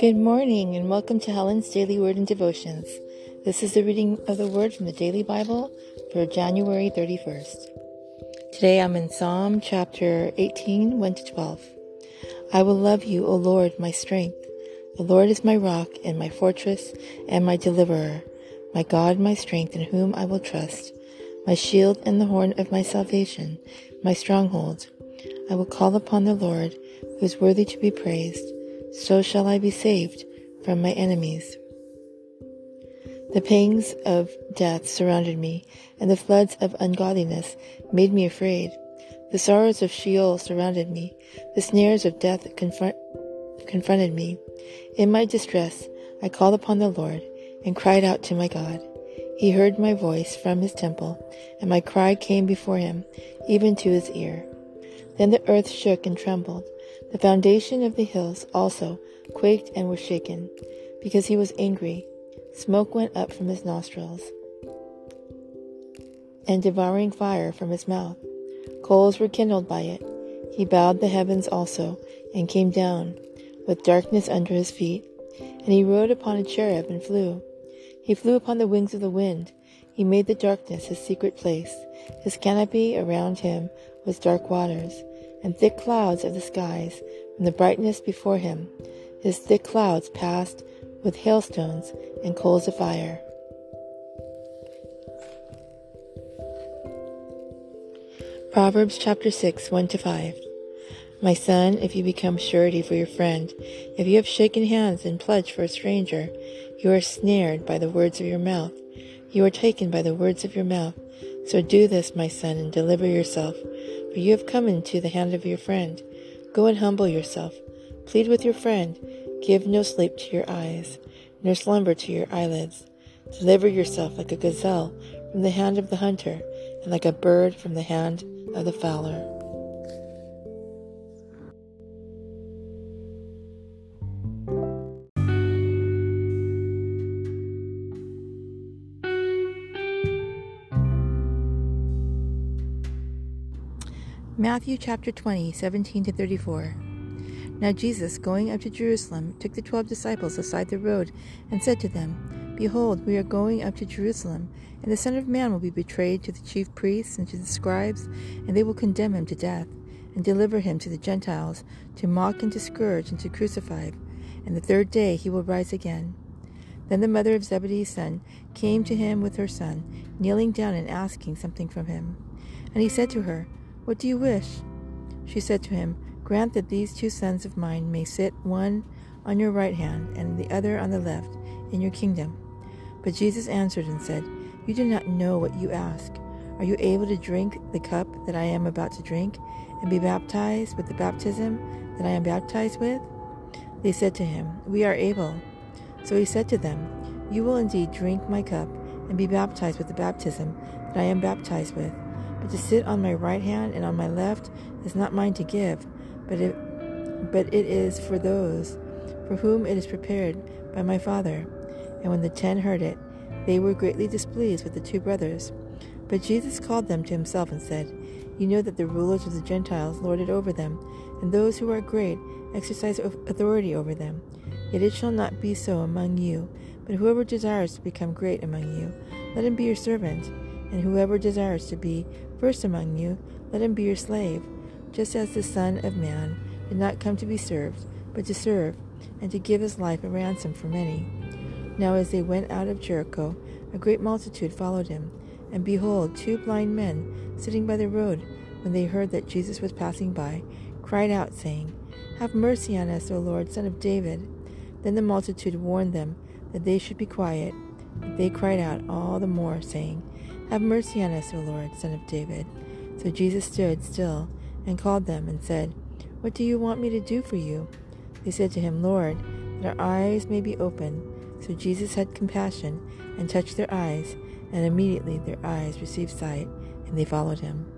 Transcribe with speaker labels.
Speaker 1: Good morning and welcome to Helen's Daily Word and Devotions. This is the reading of the Word from the Daily Bible for January 31st. Today I'm in Psalm chapter 18, 1 to 12. I will love you, O Lord, my strength. The Lord is my rock and my fortress and my deliverer, my God, my strength, in whom I will trust, my shield and the horn of my salvation, my stronghold. I will call upon the Lord, who is worthy to be praised so shall I be saved from my enemies. The pangs of death surrounded me, and the floods of ungodliness made me afraid. The sorrows of Sheol surrounded me, the snares of death confront, confronted me. In my distress, I called upon the Lord and cried out to my God. He heard my voice from his temple, and my cry came before him, even to his ear. Then the earth shook and trembled. The foundation of the hills also quaked and was shaken, because he was angry. Smoke went up from his nostrils, and devouring fire from his mouth. Coals were kindled by it. He bowed the heavens also, and came down, with darkness under his feet. And he rode upon a cherub and flew. He flew upon the wings of the wind. He made the darkness his secret place. His canopy around him was dark waters and thick clouds of the skies from the brightness before him. His thick clouds passed with hailstones and coals of fire. Proverbs chapter 6, 1 to 5. My son, if you become surety for your friend, if you have shaken hands and pledged for a stranger, you are snared by the words of your mouth. You are taken by the words of your mouth. So do this, my son, and deliver yourself for you have come into the hand of your friend. Go and humble yourself. Plead with your friend. Give no sleep to your eyes, nor slumber to your eyelids. Deliver yourself like a gazelle from the hand of the hunter, and like a bird from the hand of the fowler. Matthew chapter 20, 17 to 34. Now Jesus, going up to Jerusalem, took the twelve disciples aside the road and said to them, Behold, we are going up to Jerusalem, and the Son of Man will be betrayed to the chief priests and to the scribes, and they will condemn him to death, and deliver him to the Gentiles, to mock and to scourge and to crucify, and the third day he will rise again. Then the mother of Zebedee's son came to him with her son, kneeling down and asking something from him. And he said to her, what do you wish? She said to him, Grant that these two sons of mine may sit one on your right hand and the other on the left in your kingdom. But Jesus answered and said, You do not know what you ask. Are you able to drink the cup that I am about to drink, and be baptized with the baptism that I am baptized with? They said to him, We are able. So he said to them, You will indeed drink my cup, and be baptized with the baptism that I am baptized with. But to sit on my right hand and on my left is not mine to give, but it, but it is for those for whom it is prepared by my Father. And when the ten heard it, they were greatly displeased with the two brothers. But Jesus called them to himself and said, You know that the rulers of the Gentiles lord it over them, and those who are great exercise authority over them. Yet it shall not be so among you, but whoever desires to become great among you, let him be your servant and whoever desires to be first among you, let him be your slave, just as the Son of Man did not come to be served, but to serve, and to give his life a ransom for many. Now as they went out of Jericho, a great multitude followed him, and behold, two blind men sitting by the road, when they heard that Jesus was passing by, cried out, saying, Have mercy on us, O Lord, Son of David. Then the multitude warned them that they should be quiet, but they cried out all the more, saying, have mercy on us, O Lord, Son of David. So Jesus stood still and called them and said, What do you want me to do for you? They said to him, Lord, that our eyes may be opened. So Jesus had compassion and touched their eyes, and immediately their eyes received sight, and they followed him.